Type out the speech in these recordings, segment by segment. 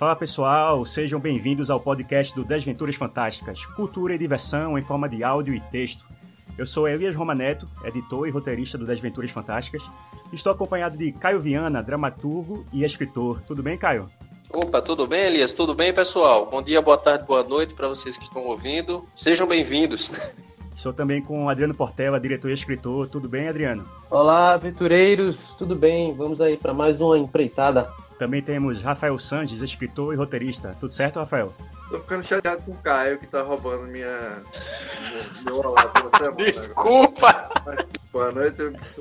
Fala pessoal, sejam bem-vindos ao podcast do Desventuras Fantásticas, cultura e diversão em forma de áudio e texto. Eu sou Elias Romaneto, editor e roteirista do Desventuras Fantásticas. Estou acompanhado de Caio Viana, dramaturgo e escritor. Tudo bem, Caio? Opa, tudo bem, Elias? Tudo bem, pessoal? Bom dia, boa tarde, boa noite para vocês que estão ouvindo. Sejam bem-vindos. Estou também com Adriano Portela, diretor e escritor. Tudo bem, Adriano? Olá, aventureiros. Tudo bem? Vamos aí para mais uma empreitada. Também temos Rafael Sanches, escritor e roteirista. Tudo certo, Rafael? Tô ficando chateado com o Caio que tá roubando minha. meu olá toda semana. Desculpa! Boa noite,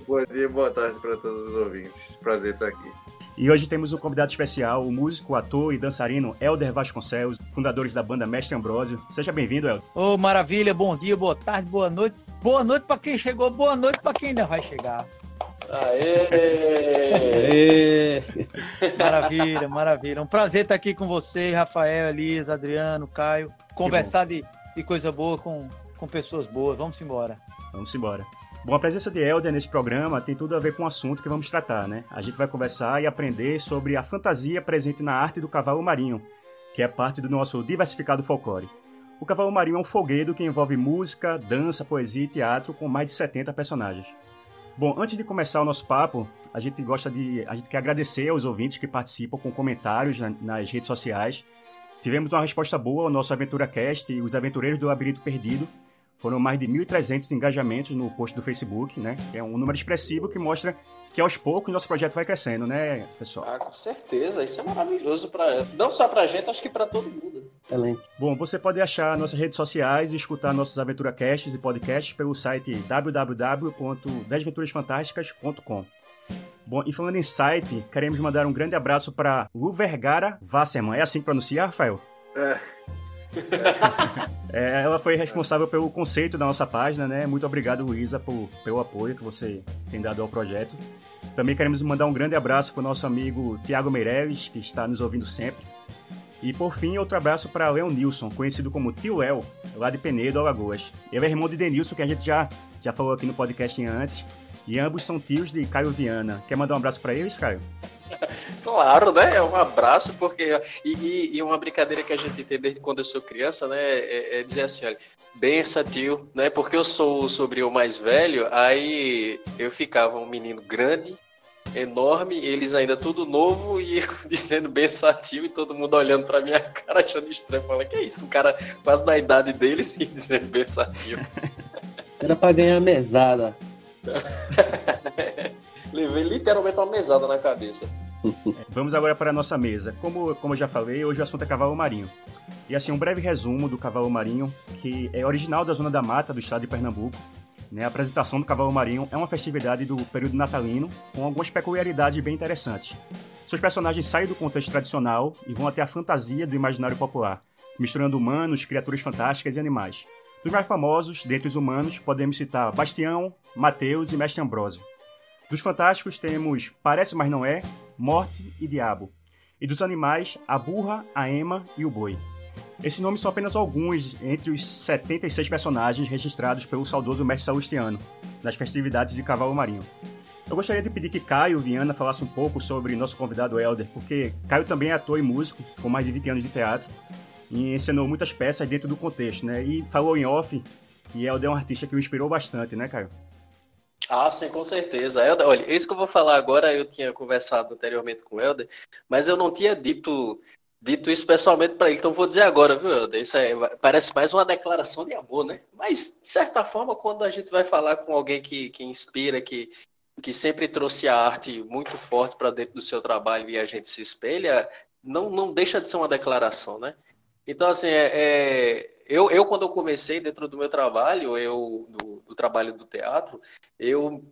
bom dia e boa tarde para todos os ouvintes. Prazer estar aqui. E hoje temos um convidado especial, o músico, ator e dançarino Helder Vasconcelos, fundadores da banda Mestre Ambrósio. Seja bem-vindo, Helder. Ô, oh, maravilha, bom dia, boa tarde, boa noite. Boa noite para quem chegou, boa noite para quem ainda vai chegar. Aê! Aê! Maravilha, maravilha. Um prazer estar aqui com você, Rafael, Elias, Adriano, Caio. Conversar de, de coisa boa com, com pessoas boas. Vamos embora. Vamos embora. Bom, a presença de Helder nesse programa tem tudo a ver com o assunto que vamos tratar, né? A gente vai conversar e aprender sobre a fantasia presente na arte do cavalo marinho, que é parte do nosso diversificado folclore. O cavalo marinho é um folguedo que envolve música, dança, poesia e teatro com mais de 70 personagens. Bom, antes de começar o nosso papo, a gente gosta de. A gente quer agradecer aos ouvintes que participam com comentários na, nas redes sociais. Tivemos uma resposta boa ao nosso Aventura Cast e os Aventureiros do Labirinto Perdido. Foram mais de 1.300 engajamentos no post do Facebook, né? É um número expressivo que mostra que aos poucos nosso projeto vai crescendo, né, pessoal? Ah, com certeza. Isso é maravilhoso para não só para a gente, acho que para todo mundo. Excelente. Bom, você pode achar nossas redes sociais e escutar nossos Aventura Casts e podcasts pelo site www.desventurasfantásticas.com. Bom, e falando em site, queremos mandar um grande abraço para Lu Vergara Wasserman. É assim que pronuncia, Rafael? É. É, ela foi responsável pelo conceito da nossa página, né? Muito obrigado, Luísa, por, pelo apoio que você tem dado ao projeto. Também queremos mandar um grande abraço para o nosso amigo Tiago Meireles, que está nos ouvindo sempre. E por fim, outro abraço para Léo Nilson, conhecido como Tio Léo, lá de Penedo, Alagoas. Ele é irmão de Denilson, que a gente já, já falou aqui no podcast antes. E ambos são tios de Caio Viana. Quer mandar um abraço para eles, Caio? Claro, né? É um abraço, porque. E, e, uma brincadeira que a gente tem desde quando eu sou criança, né? É, é dizer assim, olha, bença, tio, né? Porque eu sou o sobrinho mais velho, aí eu ficava um menino grande, enorme, eles ainda tudo novo e eu dizendo tio e todo mundo olhando pra minha cara achando estranho. Falando, que é isso? Um cara quase da idade deles e dizendo tio. Era pra ganhar mesada. Levei literalmente uma mesada na cabeça. Vamos agora para a nossa mesa. Como, como eu já falei, hoje o assunto é cavalo marinho. E assim, um breve resumo do cavalo marinho, que é original da Zona da Mata do estado de Pernambuco. Né? A apresentação do cavalo marinho é uma festividade do período natalino, com algumas peculiaridades bem interessantes. Seus personagens saem do contexto tradicional e vão até a fantasia do imaginário popular, misturando humanos, criaturas fantásticas e animais. Dos mais famosos, dentre os humanos, podemos citar Bastião, Mateus e Mestre Ambrósio. Dos fantásticos temos Parece Mas Não É, Morte e Diabo. E dos animais, a burra, a ema e o boi. Esses nomes são apenas alguns entre os 76 personagens registrados pelo saudoso mestre Salustiano nas festividades de Cavalo Marinho. Eu gostaria de pedir que Caio Viana falasse um pouco sobre nosso convidado Helder, porque Caio também é ator e músico, com mais de 20 anos de teatro, e ensinou muitas peças dentro do contexto, né? E falou em off que Helder é um artista que o inspirou bastante, né, Caio? Ah, sim, com certeza. Helder, olha, isso que eu vou falar agora, eu tinha conversado anteriormente com o Helder, mas eu não tinha dito, dito isso pessoalmente para ele, então vou dizer agora, viu, Helder? Isso parece mais uma declaração de amor, né? Mas, de certa forma, quando a gente vai falar com alguém que, que inspira, que, que sempre trouxe a arte muito forte para dentro do seu trabalho e a gente se espelha, não, não deixa de ser uma declaração, né? Então, assim, é, é eu, eu, quando eu comecei dentro do meu trabalho, eu do, do trabalho do teatro, eu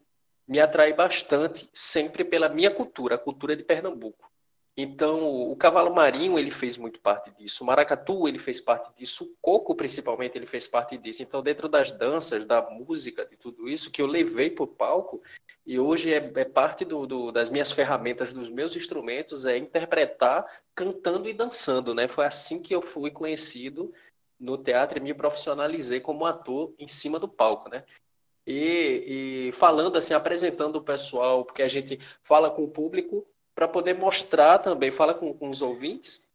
me atraí bastante sempre pela minha cultura, a cultura de Pernambuco. Então, o cavalo marinho, ele fez muito parte disso. O maracatu, ele fez parte disso. O coco, principalmente, ele fez parte disso. Então, dentro das danças, da música, de tudo isso, que eu levei para o palco, e hoje é, é parte do, do, das minhas ferramentas, dos meus instrumentos, é interpretar cantando e dançando, né? Foi assim que eu fui conhecido no teatro e me profissionalizei como ator em cima do palco, né? E, e falando assim, apresentando o pessoal, porque a gente fala com o público para poder mostrar também, fala com, com, os ouvintes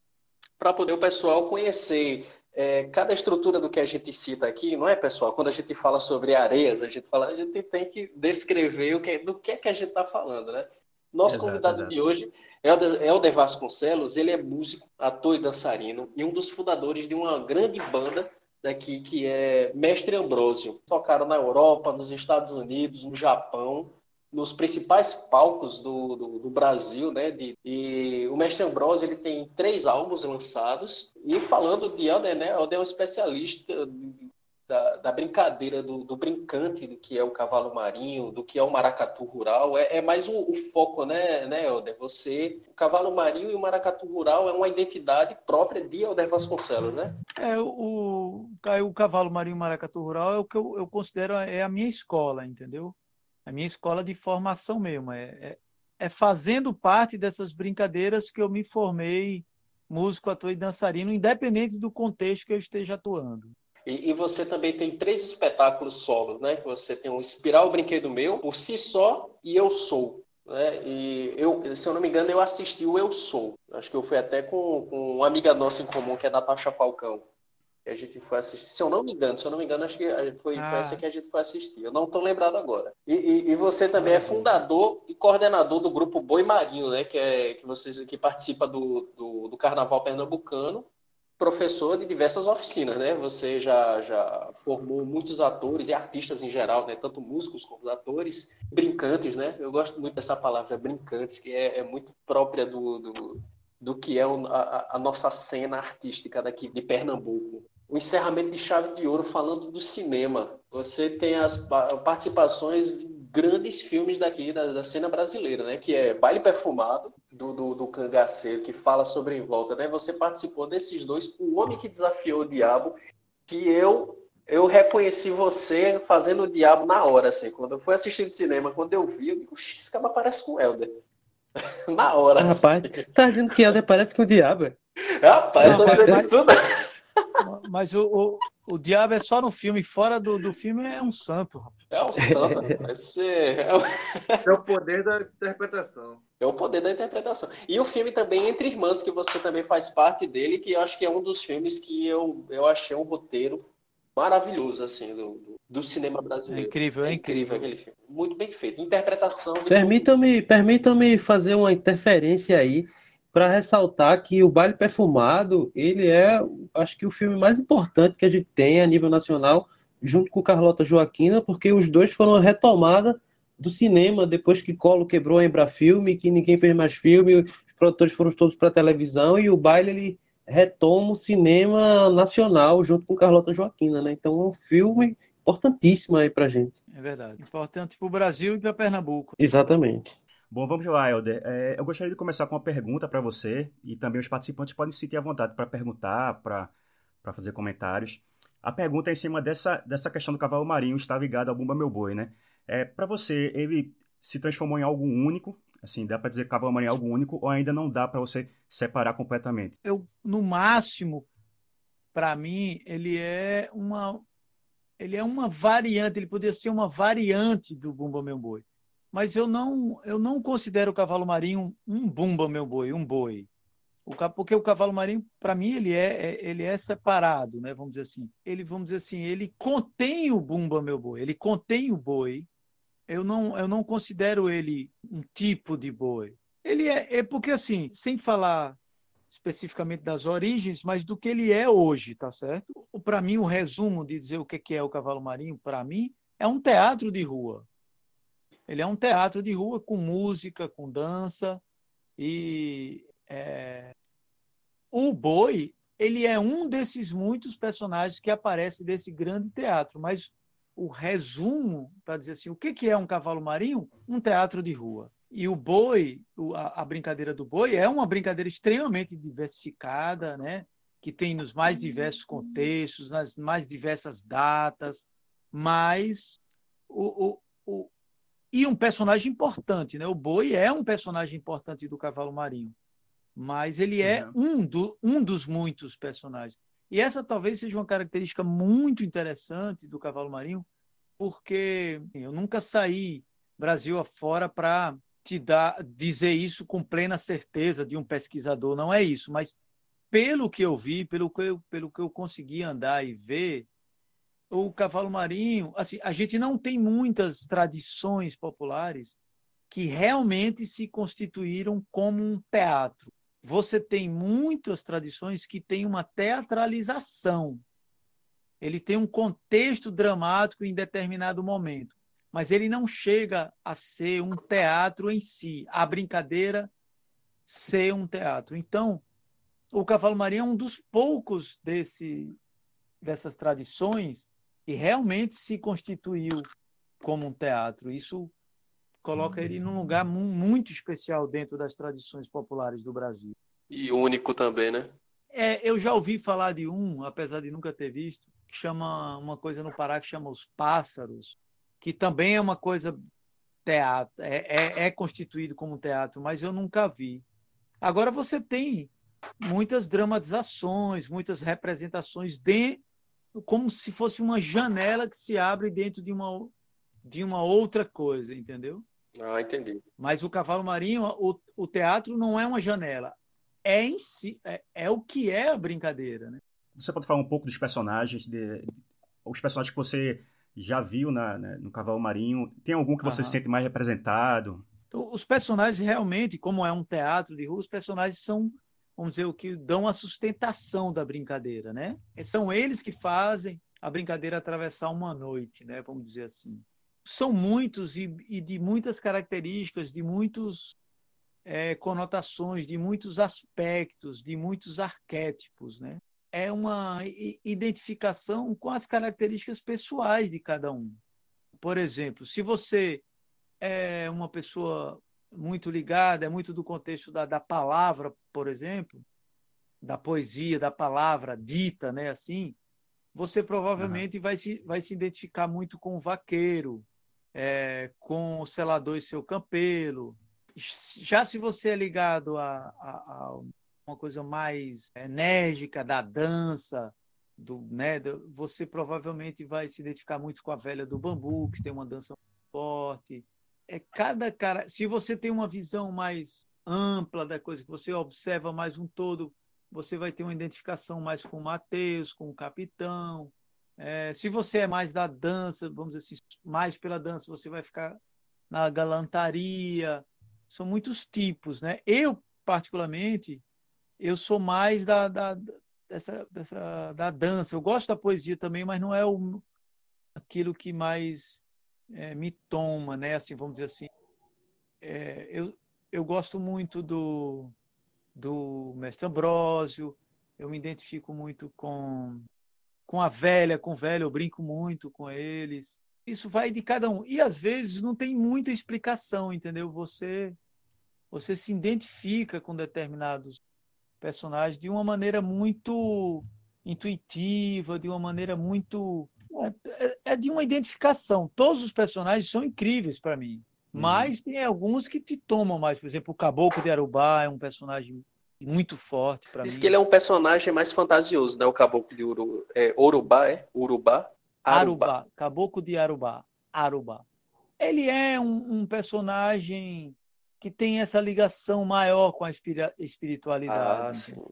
para poder o pessoal conhecer é, cada estrutura do que a gente cita aqui, não é, pessoal? Quando a gente fala sobre areias, a gente fala, a gente tem que descrever o que, do que é que a gente está falando, né? Nosso Exato, convidado exato. de hoje é De Vasconcelos, ele é músico, ator e dançarino e um dos fundadores de uma grande banda daqui que é Mestre Ambrósio. Tocaram na Europa, nos Estados Unidos, no Japão, nos principais palcos do, do, do Brasil, né? De, e o Mestre Ambrósio ele tem três álbuns lançados e falando de Helder, né? Helder é um especialista da, da brincadeira do, do brincante, do que é o cavalo marinho, do que é o maracatu rural. É, é mais o, o foco, né, né, Helder? Você, o cavalo marinho e o maracatu rural é uma identidade própria de Helder Vasconcelos, né? É, o, o, Cavalo Marinho Maracatu Rural é o que eu, eu considero é a minha escola, entendeu? A minha escola de formação mesmo. É, é, é fazendo parte dessas brincadeiras que eu me formei músico, ator e dançarino, independente do contexto que eu esteja atuando. E, e você também tem três espetáculos solos, né? Que você tem o Espiral Brinquedo Meu, Por Si Só e Eu Sou. Né? E eu, se eu não me engano, eu assisti o Eu Sou. Acho que eu fui até com, com uma amiga nossa em comum, que é Natasha Falcão. Que a gente foi assistir. Se eu não me engano, se eu não me engano, acho que foi, foi Ah. essa que a gente foi assistir. Eu não estou lembrado agora. E, e- e você também é fundador e coordenador do grupo Boi Marinho, né? Que, é, que, vocês, que participa do, do, do Carnaval Pernambucano professor de diversas oficinas, né? Você já, já formou muitos atores e artistas em geral, né? Tanto músicos como atores, brincantes, né? Eu gosto muito dessa palavra brincantes, que é, é muito própria do, do, do que é a, a nossa cena artística daqui de Pernambuco. O encerramento de Chave de Ouro falando do cinema. Você tem as pa- participações grandes filmes daqui da, da cena brasileira, né? Que é Baile Perfumado, do, do, do Cangaceiro, que fala sobre Em Volta, né? Você participou desses dois, O Homem que Desafiou o Diabo, que eu eu reconheci você fazendo o diabo na hora, assim. Quando eu fui assistir de cinema, quando eu vi, eu digo, "Oxi, esse cara parece com o Helder. na hora. Rapaz, assim. tá dizendo que Helder parece com o diabo? é? Rapaz, eu tô dizendo mas- isso, né? Mas o, o, o diabo é só no filme, fora do, do filme é um santo. rapaz. É o santo, vai ser... é o- É o poder da interpretação. É o poder da interpretação. E o filme também Entre Irmãs, que você também faz parte dele, que eu acho que é um dos filmes que eu, eu achei um roteiro maravilhoso, assim, do, do, cinema É brasileiro. incrível, é incrível. aquele filme. Muito bem feito. Interpretação Permitam-me, permitam-me fazer uma interferência aí para ressaltar que o Baile Perfumado, ele é, acho que o filme mais importante que a gente tem a nível nacional, junto com Carlota Joaquina, porque os dois foram retomada do cinema depois que Collor quebrou a Embrafilme, que ninguém fez mais filme, os produtores foram todos para televisão e o Baile ele retoma o cinema nacional junto com Carlota Joaquina, né? Então é um filme importantíssimo aí pra gente. É verdade. Importante para o Brasil e para Pernambuco. Exatamente. Bom, vamos lá, Helder. É, eu gostaria de começar com uma pergunta para você e também os participantes podem se sentir à vontade para perguntar, para fazer comentários. A pergunta é em cima dessa, dessa questão do cavalo marinho estar ligado ao Bumba Meu Boi, né? É, para você, ele se transformou em algo único? Assim, dá para dizer que cavalo marinho é algo único ou ainda não dá para você separar completamente? eu no máximo para mim ele é uma ele é uma variante ele poderia ser uma variante do bumba meu boi mas eu não eu não considero o cavalo marinho um bumba meu boi um boi o porque o cavalo marinho para mim ele é é- ele é separado né vamos dizer assim ele vamos dizer assim ele contém o bumba meu boi ele contém o boi eu não eu não considero ele um tipo de boi ele é, é porque assim sem falar especificamente das origens, mas do que ele é hoje, tá certo? Para mim, o resumo de dizer o que é o cavalo marinho, para mim, é um teatro de rua. Ele é um teatro de rua com música, com dança e é, o boi ele é um desses muitos personagens que aparece desse grande teatro, mas o resumo para dizer assim, o que que é um cavalo marinho? Um teatro de rua. E o boi, a brincadeira do boi é uma brincadeira extremamente diversificada, né? Que tem nos mais diversos contextos, nas mais diversas datas, mas o, o, o- e um personagem importante, né? O boi é um personagem importante do cavalo marinho, mas ele é um, do, um dos muitos personagens. E essa talvez seja uma característica muito interessante do cavalo marinho, porque eu nunca saí Brasil afora para te dar, dizer isso com plena certeza de um pesquisador, não é isso, mas pelo que eu vi, pelo que eu, pelo que eu consegui andar e ver, o cavalo marinho, assim, a gente não tem muitas tradições populares que realmente se constituíram como um teatro. Você tem muitas tradições que têm uma teatralização. Ele tem um contexto dramático em determinado momento, mas ele não chega a ser um teatro em si, a brincadeira ser um teatro. Então, o Cavalo Marinho é um dos poucos desse, dessas tradições que realmente se constituiu como um teatro. Isso coloca ele num lugar muito especial dentro das tradições populares do Brasil. E único também, né? É, eu já ouvi falar de um, apesar de nunca ter visto, que chama uma coisa no Pará que chama Os Pássaros, que também é uma coisa teatro, é, é, é constituído como teatro, mas eu nunca vi. Agora você tem muitas dramatizações, muitas representações de como se fosse uma janela que se abre dentro de uma de uma outra coisa, entendeu? Ah, entendi. Mas o cavalo marinho, o, o teatro não é uma janela, é em si, é, é o que é a brincadeira, né? Você pode falar um pouco dos personagens, de, os personagens que você já viu na, na no cavalo marinho? Tem algum que você Aham. se sente mais representado? Então, os personagens realmente, como é um teatro de rua, os personagens são, vamos dizer, o que dão a sustentação da brincadeira, né? São eles que fazem a brincadeira atravessar uma noite, né? Vamos dizer assim são muitos e, e de muitas características, de muitos é, conotações, de muitos aspectos, de muitos arquétipos, né? É uma identificação com as características pessoais de cada um. Por exemplo, se você é uma pessoa muito ligada, é muito do contexto da, da palavra, por exemplo, da poesia, da palavra dita, né? Assim, você provavelmente uhum. vai, se, vai se identificar muito com o vaqueiro, é, com o selador e seu campelo. Já se você é ligado a, a, a uma coisa mais enérgica da dança, do, né, do, você provavelmente vai se identificar muito com a velha do bambu, que tem uma dança forte. É cada cara. Se você tem uma visão mais ampla da coisa, que você observa mais um todo, você vai ter uma identificação mais com o Mateus, com o capitão, é, se você é mais da dança, vamos dizer assim, mais pela dança, você vai ficar na galantaria. São muitos tipos, né? Eu, particularmente, eu sou mais da, da, dessa, dessa, da dança. Eu gosto da poesia também, mas não é o, aquilo que mais é, me toma, né? Assim, vamos dizer assim. É, eu, eu gosto muito do, do Mestre Ambrósio, eu me identifico muito com com a velha, com o velho, eu brinco muito com eles. Isso vai de cada um. E às vezes não tem muita explicação, entendeu? Você você se identifica com determinados personagens de uma maneira muito intuitiva, de uma maneira muito é, é de uma identificação. Todos os personagens são incríveis para mim, uhum. mas tem alguns que te tomam mais. Por exemplo, o Caboclo de Arubá é um personagem muito forte para mim. Diz que ele é um personagem mais fantasioso, né? O caboclo de Uru... é, Urubá, é? Urubá? Arubá. Arubá. Caboclo de Arubá. Arubá. Ele é um, um, personagem que tem essa ligação maior com a espiritualidade. Ah,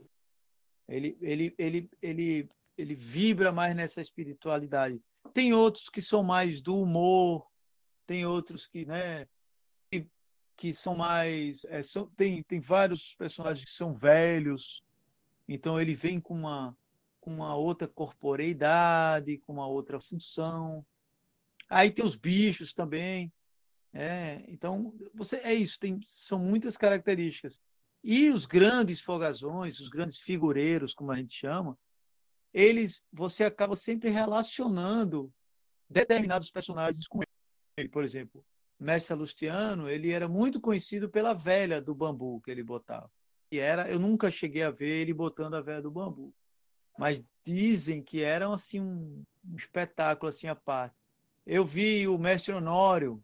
ele, ele, ele, ele, ele vibra mais nessa espiritualidade. Tem outros que são mais do humor, tem outros que, né, que são mais. É, são, tem, tem vários personagens que são velhos, então ele vem com uma, com uma outra corporeidade, com uma outra função. Aí tem os bichos também. É, então, você é isso, tem, são muitas características. E os grandes fogazões, os grandes figureiros, como a gente chama, eles você acaba sempre relacionando determinados personagens com ele. Por exemplo, mestre Salustiano, ele era muito conhecido pela velha do bambu que ele botava. E era, eu nunca cheguei a ver ele botando a velha do bambu. Mas dizem que era assim um, um espetáculo assim à parte. Eu vi o mestre Honório,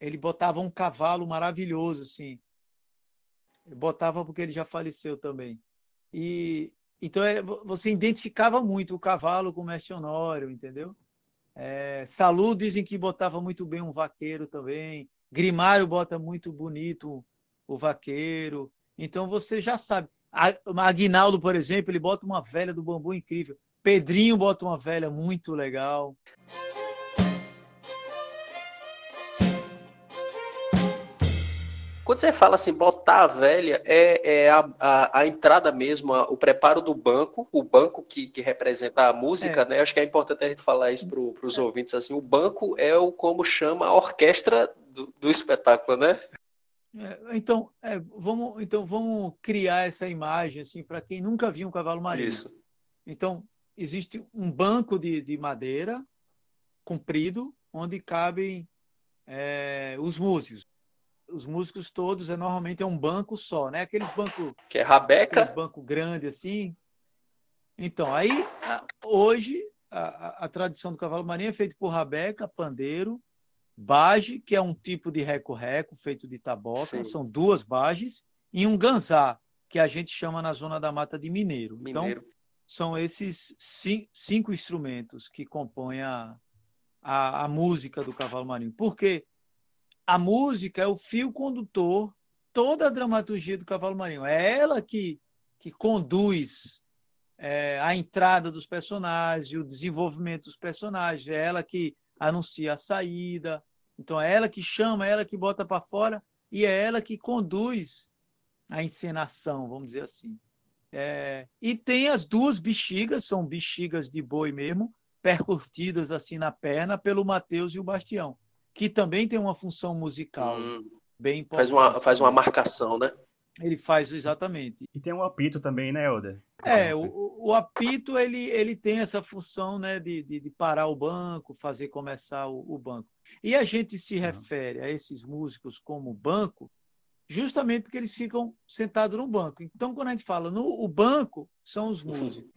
ele botava um cavalo maravilhoso assim. Ele botava porque ele já faleceu também. E então é, você identificava muito o cavalo com o mestre Honório, entendeu? É, Salu dizem que botava muito bem um vaqueiro também. Grimário bota muito bonito o vaqueiro. Então você já sabe. Aguinaldo, por exemplo, ele bota uma velha do bambu incrível. Pedrinho bota uma velha muito legal. Quando você fala assim, botar a velha, é, é a, a, a, entrada mesmo, a, o preparo do banco, o banco que, que representa a música, é. né? Acho que é importante a gente falar isso para os é. ouvintes, assim, o banco é o como chama a orquestra do, do espetáculo, né? É, então, é, vamos, então, vamos criar essa imagem, assim, para quem nunca viu um cavalo marinho. Isso. Então, existe um banco de, de madeira comprido, onde cabem é, os músicos os músicos todos é normalmente é um banco só, né? Aqueles banco que é rabeca, banco grande assim. Então aí hoje a, a, a, tradição do cavalo marinho é feita por rabeca, pandeiro, baje, que é um tipo de reco-reco feito de taboca, Sim. são duas bajes e um ganzá, que a gente chama na zona da mata de mineiro. Então, mineiro. Então são esses cinco instrumentos que compõem a, a, a música do cavalo marinho. Por quê? A música é o fio condutor, toda a dramaturgia do Cavalo Marinho. É ela que, que conduz é, a entrada dos personagens, o desenvolvimento dos personagens, é ela que anuncia a saída. Então, é ela que chama, é ela que bota para fora e é ela que conduz a encenação, vamos dizer assim. É, e tem as duas bexigas, são bexigas de boi mesmo, percutidas assim na perna pelo Mateus e o Bastião que também tem uma função musical hum, bem importante. Faz uma, faz uma marcação, né? Ele faz exatamente. E tem um apito também, né, Helder? É, o, o apito ele, ele tem essa função né, de, de, de parar o banco, fazer começar o, o, banco. E a gente se refere a esses músicos como banco, justamente porque eles ficam sentados no banco. Então, quando a gente fala no o banco, são os músicos.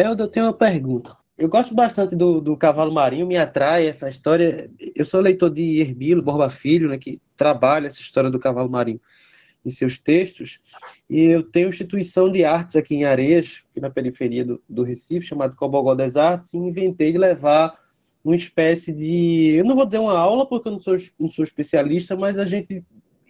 Helder, eu tenho uma pergunta. Eu gosto bastante do, do Cavalo Marinho, me atrai essa história. Eu sou leitor de Herbilo Borba Filho, né, que trabalha essa história do Cavalo Marinho em seus textos. E eu tenho instituição de artes aqui em Areias, aqui na periferia do, do Recife, chamado Cobogó das Artes, e inventei de levar uma espécie de. Eu não vou dizer uma aula, porque eu não sou, não sou especialista, mas a gente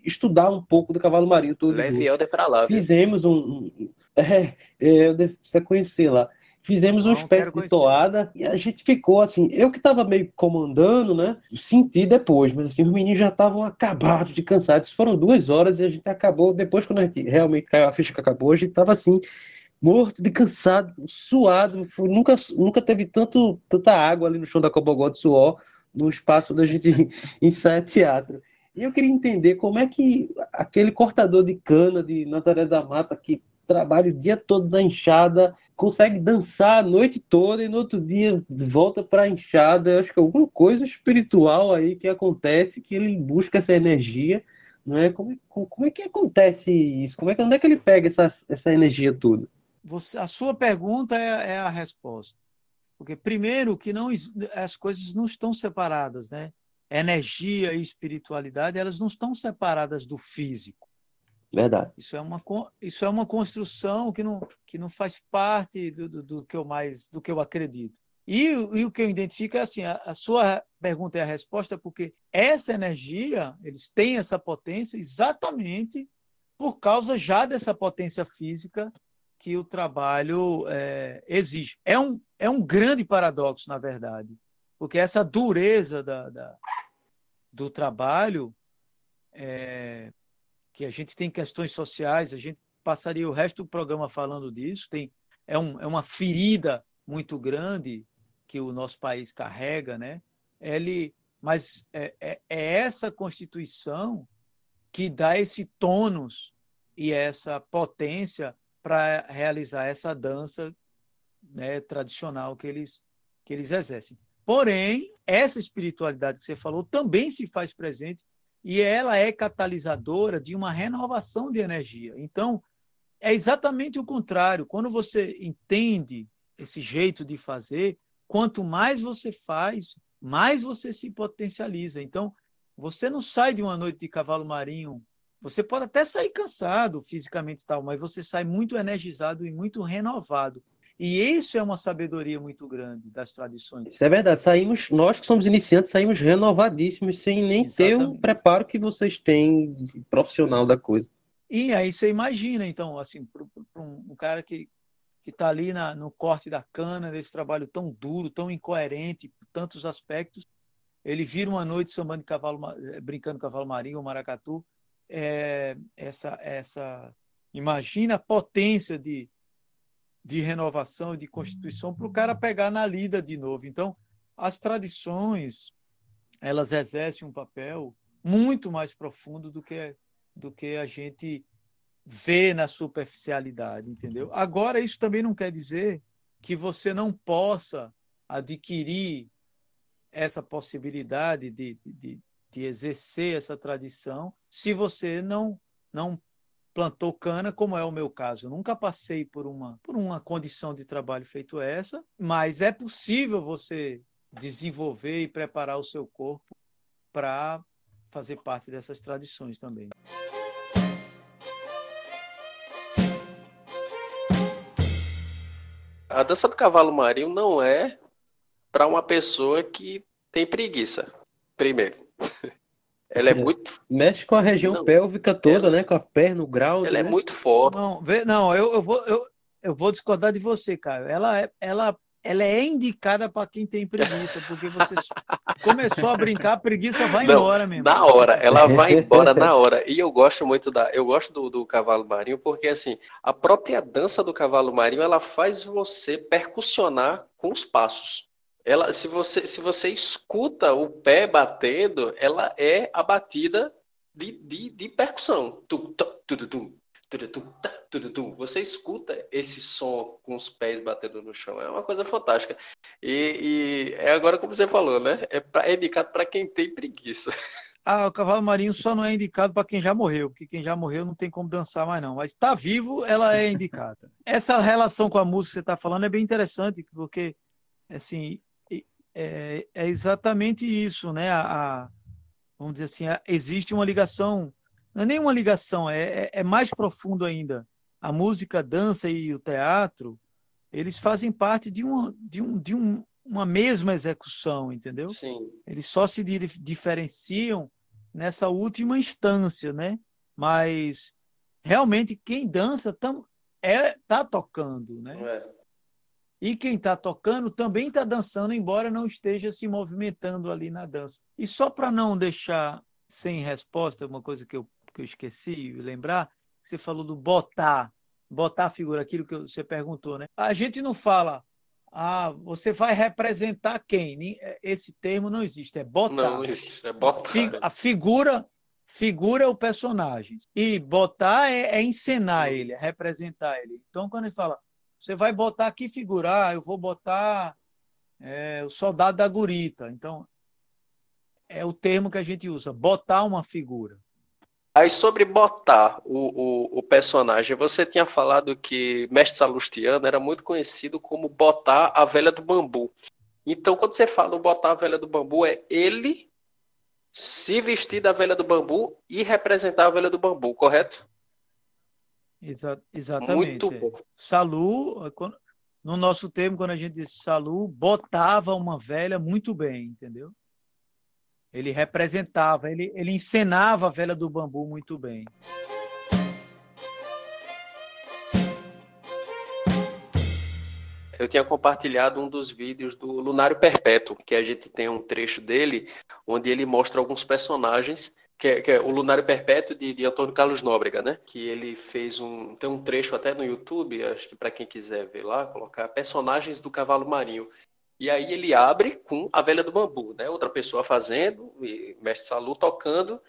estudar um pouco do Cavalo Marinho Leve Helder para lá. Viu? Fizemos um. um é, é, eu devo conhecer lá. Fizemos uma espécie de toada e a gente ficou assim. Eu que estava meio comandando, né? Senti depois, mas assim, os meninos já estavam acabados de cansados. Foram duas horas e a gente acabou. Depois, quando a gente realmente caiu a ficha que acabou, a gente estava assim, morto de cansado, suado. Nunca, nunca teve tanto, tanta água ali no chão da Cobogó de suor, no espaço da gente ensaia teatro. E eu queria entender como é que aquele cortador de cana de Nazaré da Mata, que trabalha o dia todo na enxada, consegue dançar a noite toda e no outro dia volta para a enxada. Acho que é alguma coisa espiritual aí que acontece, que ele busca essa energia. Não é? Como, como é que acontece isso? Como é que, onde é que ele pega essa, essa energia toda? Você, a sua pergunta é, é a resposta. Porque, primeiro, que não, as coisas não estão separadas, né? Energia e espiritualidade, elas não estão separadas do físico. Verdade. Isso é uma, isso é uma construção que não, que não faz parte do, do, do que eu mais do que eu acredito. E, e o que eu identifico é assim: a, a, sua pergunta é a resposta, porque essa energia, eles têm essa potência exatamente por causa já dessa potência física que o trabalho é, exige. É um, é um grande paradoxo, na verdade, porque essa dureza da, da do trabalho é, que a gente tem questões sociais, a gente passaria o resto do programa falando disso, tem, é, um, é uma ferida muito grande que o nosso país carrega, né? Ele, mas é, é, é essa Constituição que dá esse tônus e essa potência para realizar essa dança né, tradicional que eles, que eles exercem. Porém, essa espiritualidade que você falou também se faz presente e ela é catalisadora de uma renovação de energia. Então, é exatamente o contrário. Quando você entende esse jeito de fazer, quanto mais você faz, mais você se potencializa. Então, você não sai de uma noite de cavalo marinho. Você pode até sair cansado fisicamente e tal, mas você sai muito energizado e muito renovado. E isso é uma sabedoria muito grande das tradições. Isso é verdade. Saímos, nós que somos iniciantes, saímos renovadíssimos, sem nem ter o Exatamente. preparo que vocês têm profissional da coisa. E aí você imagina, então, assim, para um, um cara que que está ali na, no corte da cana, desse trabalho tão duro, tão incoerente, por tantos aspectos, ele vira uma noite sambando cavalo, eh, brincando cavalo marinho ou maracatu. É, essa, essa, imagina a potência de, de renovação, de constituição para o cara pegar na lida de novo. Então, as tradições, elas exercem um papel muito mais profundo do que, do que a gente vê na superficialidade, entendeu? Agora, isso também não quer dizer que você não possa adquirir essa possibilidade de, de, de exercer essa tradição se você não, não plantou cana, como é o meu caso. Eu nunca passei por uma, por uma condição de trabalho feito essa, mas é possível você desenvolver e preparar o seu corpo para fazer parte dessas tradições também. A dança do cavalo marinho não é para uma pessoa que tem preguiça, primeiro. Ela é muito, Mexe com a região Não. pélvica toda, né? Com a perna, o grau. ela é né? muito forte. Não, vê- não eu, eu, vou, eu, eu vou discordar de você, cara. Ela é, ela, ela é indicada para quem tem preguiça, porque você começou a brincar, a preguiça vai Não, embora mesmo. Na hora, ela vai embora na hora. E eu gosto muito da, eu gosto do, do cavalo marinho porque assim, a própria dança do cavalo marinho, ela faz você percussionar com os passos. Ela, se você, se você escuta o pé batendo, ela é a batida de, de, de percussão. Tum, tum. Você escuta esse som com os pés batendo no chão. É uma coisa fantástica. E, e é agora como você falou, né? É, pra, é indicado para quem tem preguiça. Ah, o cavalo marinho só não é indicado para quem já morreu, porque quem já morreu não tem como dançar mais não. Mas está vivo, ela é indicada. Essa relação com a música que você está falando é bem interessante, porque assim é, é exatamente isso, né? A, a- vamos dizer assim, a- existe uma ligação, não é nem uma ligação, é, é, é mais profundo ainda. A música, a dança e o teatro, eles fazem parte de, uma, de, um, de um, uma mesma execução, entendeu? Sim. eles só se di- diferenciam nessa última instância, né? Mas realmente quem dança tam, é tá tocando, né? É. E quem está tocando também está dançando, embora não esteja se movimentando ali na dança. E só para não deixar sem resposta, uma coisa que eu, que eu esqueci de lembrar, você falou do botar, botar a figura, aquilo que você perguntou, né? A gente não fala, ah, você vai representar quem? Ni- Esse termo não existe, é botar. Não, existe. É botar. A figura figura é o personagem e botar é, é encenar ele, é representar ele. Então quando ele fala, você vai botar que figura? Ah, eu vou botar é, o soldado da gurita. Então é o termo que a gente usa, botar uma figura. Aí sobre botar o, o, o personagem, você tinha falado que Mestre Salustiano era muito conhecido como botar a velha do bambu. Então, quando você fala botar a velha do bambu, é ele se vestir da velha do bambu e representar a velha do bambu, correto? Exa- exatamente. Muito bom. Salu, quando- no nosso termo, quando a gente diz Salu, botava uma velha muito bem, entendeu? Ele representava, ele, ele encenava a velha do bambu muito bem. Eu tinha compartilhado um dos vídeos do Lunário Perpétuo, que a gente tem um trecho dele, onde ele mostra alguns personagens, que é, que é o Lunário Perpétuo de, de Antônio Carlos Nóbrega, né? Que ele fez um. Tem um trecho até no YouTube, acho que para quem quiser ver lá, colocar personagens do cavalo marinho. E aí ele abre com a velha do bambu, né? Outra pessoa fazendo, e Mestre Salu tocando.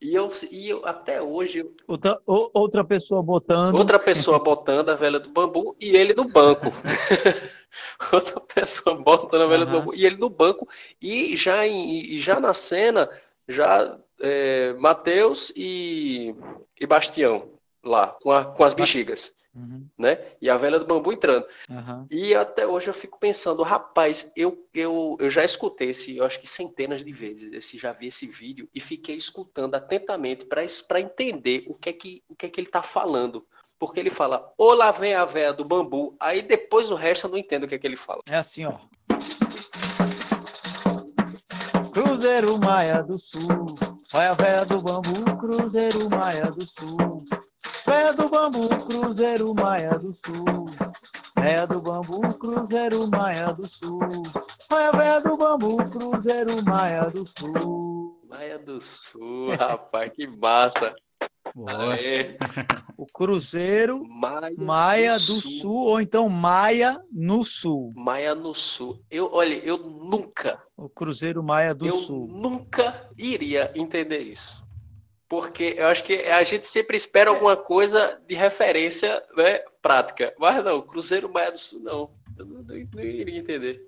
E eu, e eu até hoje Outra, outra pessoa botando. Outra pessoa botando a velha do bambu e ele no banco. Outra pessoa botando a velha do Aham. bambu e ele no banco. E já, em- e já na cena, já é, Mateus e, e Bastião lá, com, a- com as bexigas. Uhum. né? E a velha do bambu entrando. Aham. E até hoje eu fico pensando, rapaz, eu, eu, eu já escutei esse, eu acho que centenas de vezes, esse, já vi esse vídeo e fiquei escutando atentamente para entender o que, é que, o que é que ele tá falando. Porque ele fala, ô lá vem a véia do bambu, aí depois o resto eu não entendo o que é que ele fala. É assim, ó. Cruzeiro Maia do Sul, vai a véia do bambu, Cruzeiro Maia do Sul. Véia do bambu, Cruzeiro Maia do Sul. Véia do bambu, Cruzeiro Maia do Sul. Vai a véia do bambu, Cruzeiro Maia do Sul. Maia do Sul, rapaz, que massa. Aê, O Cruzeiro Maia, Maia do Sul, ou então Maia no Sul. Maia no Sul. Eu, olha, eu nunca, O Cruzeiro Maia do eu Sul. nunca iria entender isso. Porque eu acho que a gente sempre espera alguma coisa de referência né, prática. Mas não, Cruzeiro Maia do Sul, não. Eu não, não- não iria entender.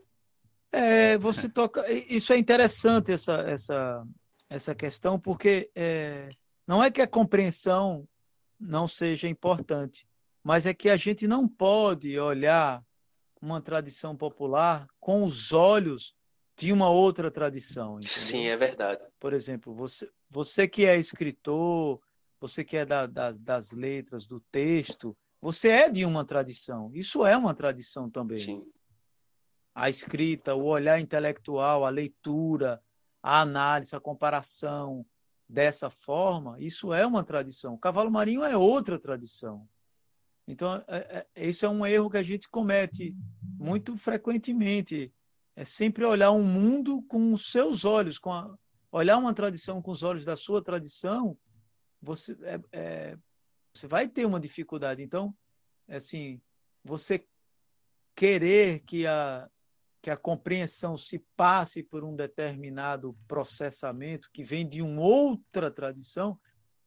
É, você toca. Isso é interessante, essa, essa, essa questão, porque é, não é que a compreensão não seja importante, mas é que a gente não pode olhar uma tradição popular com os olhos de uma outra tradição. entendeu? Sim, é verdade. Por exemplo, você, você que é escritor, você que é da- da- das letras, do texto, você é de uma tradição. Isso é uma tradição também Sim. a escrita, o olhar intelectual, a leitura, a análise, a comparação dessa forma, isso é uma tradição. O cavalo marinho é outra tradição. Então, é, é, esse é um erro que a gente comete muito frequentemente. É sempre olhar um mundo com os seus olhos, com a- olhar uma tradição com os olhos da sua tradição, você, é- é, você vai ter uma dificuldade. Então, é assim, você querer que a, que a compreensão se passe por um determinado processamento que vem de uma outra tradição,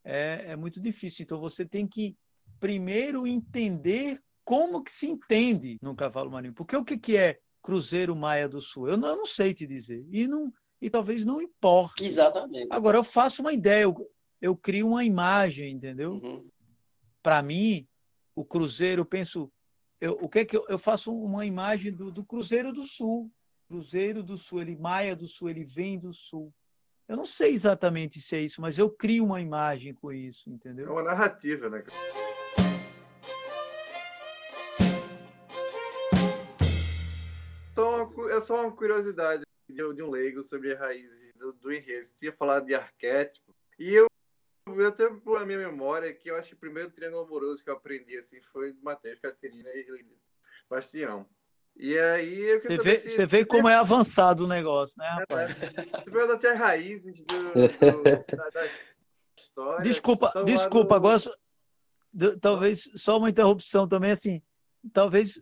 é, é muito difícil. Então você tem que primeiro entender como que se entende no cavalo marinho. Porque o que, que é Cruzeiro Maia do Sul? Eu não, eu não sei te dizer. E, não, e talvez não importe. Exatamente. Agora eu faço uma ideia, eu, eu crio uma imagem, entendeu? Uhum. para mim, o Cruzeiro, eu penso, eu, o que é que eu, eu faço uma imagem do, do Cruzeiro do Sul. Cruzeiro do Sul, ele Maia do Sul, ele vem do Sul. Eu não sei exatamente se é isso, mas eu crio uma imagem com isso, É entendeu? uma narrativa, né? é só uma curiosidade de, de um leigo sobre as raízes do, do enredo. Você ia falar de arquétipo. E eu, eu tenho por na minha memória que eu acho que o primeiro triângulo amoroso que eu aprendi assim foi do Matheus, Caterina e Bastião. E aí eu Você vê, se- você vê se- como é avançado o negócio, né, rapaz? se perguntar se as raízes do, do- da, da história. Desculpa, desculpa, no- agora só- d- talvez só uma interrupção também, assim, talvez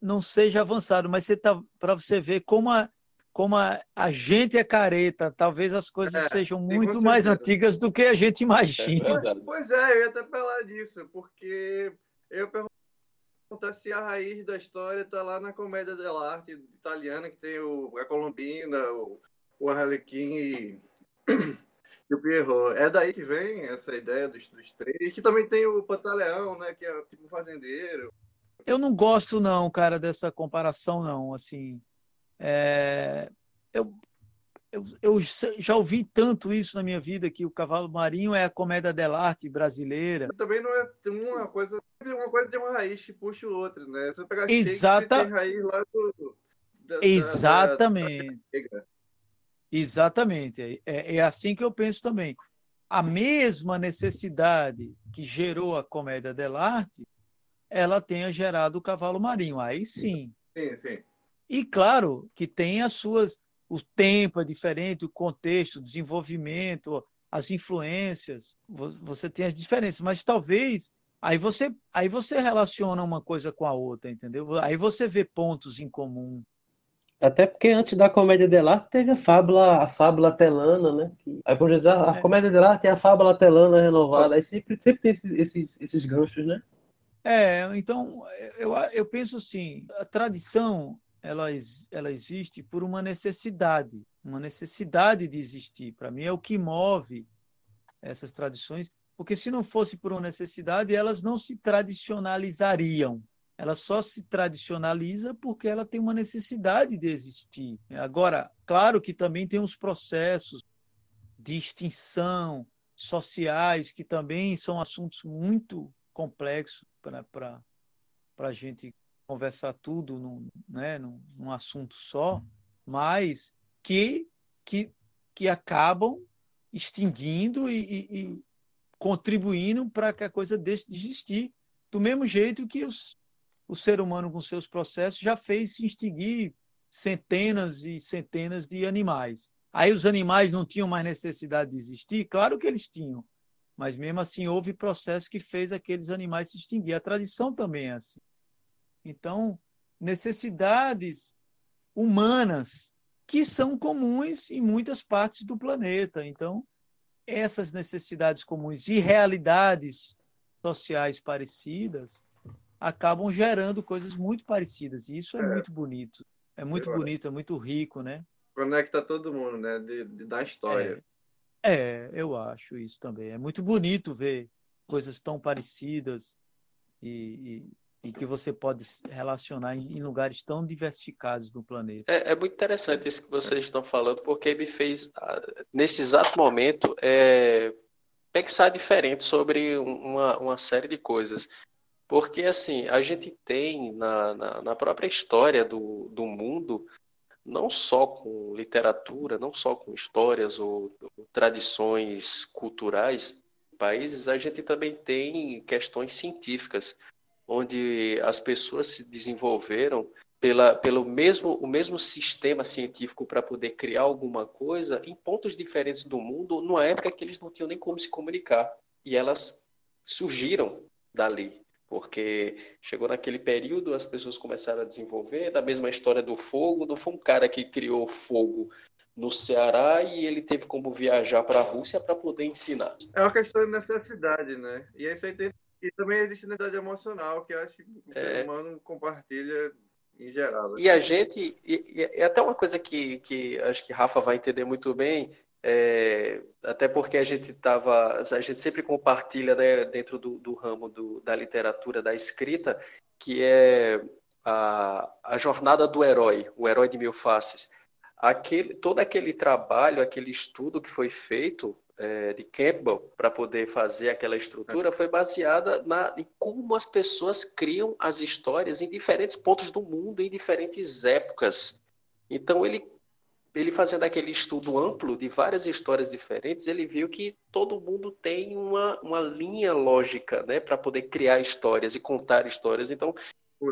não seja avançado, mas você tá para você ver como a, como a, a gente é careta, talvez as coisas É, sejam muito mais antigas do que a gente É imagina. verdade. Pois é, eu ia até falar disso, porque eu perguntar se a raiz da história está lá na comédia dell'arte italiana, que tem o, a Colombina, o, o Arlequim e, e o Pierrot. É daí que vem essa ideia dos, dos três, que também tem o Pantaleão, né, que é tipo um fazendeiro. Eu não gosto, não, cara, dessa comparação, não. Assim, é, eu, eu, eu já ouvi tanto isso na minha vida que o Cavalo Marinho é a comédia dell'arte brasileira. Também não é uma coisa, uma coisa tem uma raiz que puxa o outro, né? Se eu pegar Exata- tem raiz lá do... da- da- da- Exatamente. Exatamente. É, é assim que eu penso também. A mesma necessidade que gerou a comédia dell'arte, ela tenha gerado o Cavalo Marinho. Aí sim. Sim, sim. E claro que tem as suas. O tempo é diferente, o contexto, o desenvolvimento, as influências. vo- Você tem as diferenças, mas talvez aí você aí você relaciona uma coisa com a outra, entendeu? Aí você vê pontos em comum. Até porque antes da comédia dell'arte teve a fábula, a fábula telana, né? Aí por dizer, a É. comédia dell'arte é a fábula telana renovada. Aí sempre, sempre tem esses, esses, esses ganchos, né? É, então eu, eu penso assim, a tradição ela, ela existe por uma necessidade, uma necessidade de existir. Para mim é o que move essas tradições Porque se não fosse por uma necessidade, elas não se tradicionalizariam. Ela só se tradicionaliza porque ela tem uma necessidade de existir. Agora, claro que também tem os processos de extinção sociais, que também são assuntos muito complexos para a gente conversar tudo num, né, num, num assunto só, mas que, que, que acabam extinguindo e, e, e contribuindo para que a coisa deixe de existir. Do mesmo jeito que os, o ser humano, com seus processos, já fez se extinguir centenas e centenas de animais. Aí os animais não tinham mais necessidade de existir? Claro que eles tinham. Mas mesmo assim houve processo que fez aqueles animais se extinguir. A tradição também é assim. Então, necessidades humanas que são comuns em muitas partes do planeta. Então, essas necessidades comuns e realidades sociais parecidas acabam gerando coisas muito parecidas. E isso é, é. muito bonito. É muito bonito, é muito rico, né? Conecta todo mundo, né? De, de da história. É, é, eu acho isso também. É muito bonito ver coisas tão parecidas e, e que você pode relacionar em, lugares tão diversificados no planeta. É, é, muito interessante isso que vocês estão falando, porque me fez, ah, nesse exato momento, é, pensar diferente sobre uma, uma série de coisas. Porque, assim, a gente tem na, na, na própria história do, do mundo, não só com literatura, não só com histórias ou, ou tradições culturais, países, a gente também tem questões científicas onde as pessoas se desenvolveram pela, pelo mesmo, o mesmo sistema científico para poder criar alguma coisa em pontos diferentes do mundo, numa época que eles não tinham nem como se comunicar. E elas surgiram dali, porque chegou naquele período, as pessoas começaram a desenvolver, da mesma história do fogo, não foi um cara que criou fogo no Ceará e ele teve como viajar para a Rússia para poder ensinar. É uma questão de necessidade, né? E aí você tem e também existe necessidade emocional, que eu acho que o é... ser humano compartilha em geral. Assim. E a gente, e, e, até uma coisa que, que acho que Rafa vai entender muito bem, é, até porque a gente tava, a gente sempre compartilha né, dentro do, do ramo do, da literatura, da escrita, que é a, a jornada do herói, o herói de mil faces. Aquele, todo aquele trabalho, aquele estudo que foi feito é, de Campbell para poder fazer aquela estrutura foi baseada na, em como as pessoas criam as histórias em diferentes pontos do mundo, em diferentes épocas. Então, ele, ele fazendo aquele estudo amplo de várias histórias diferentes, ele viu que todo mundo tem uma, uma linha lógica né, para poder criar histórias e contar histórias. Então,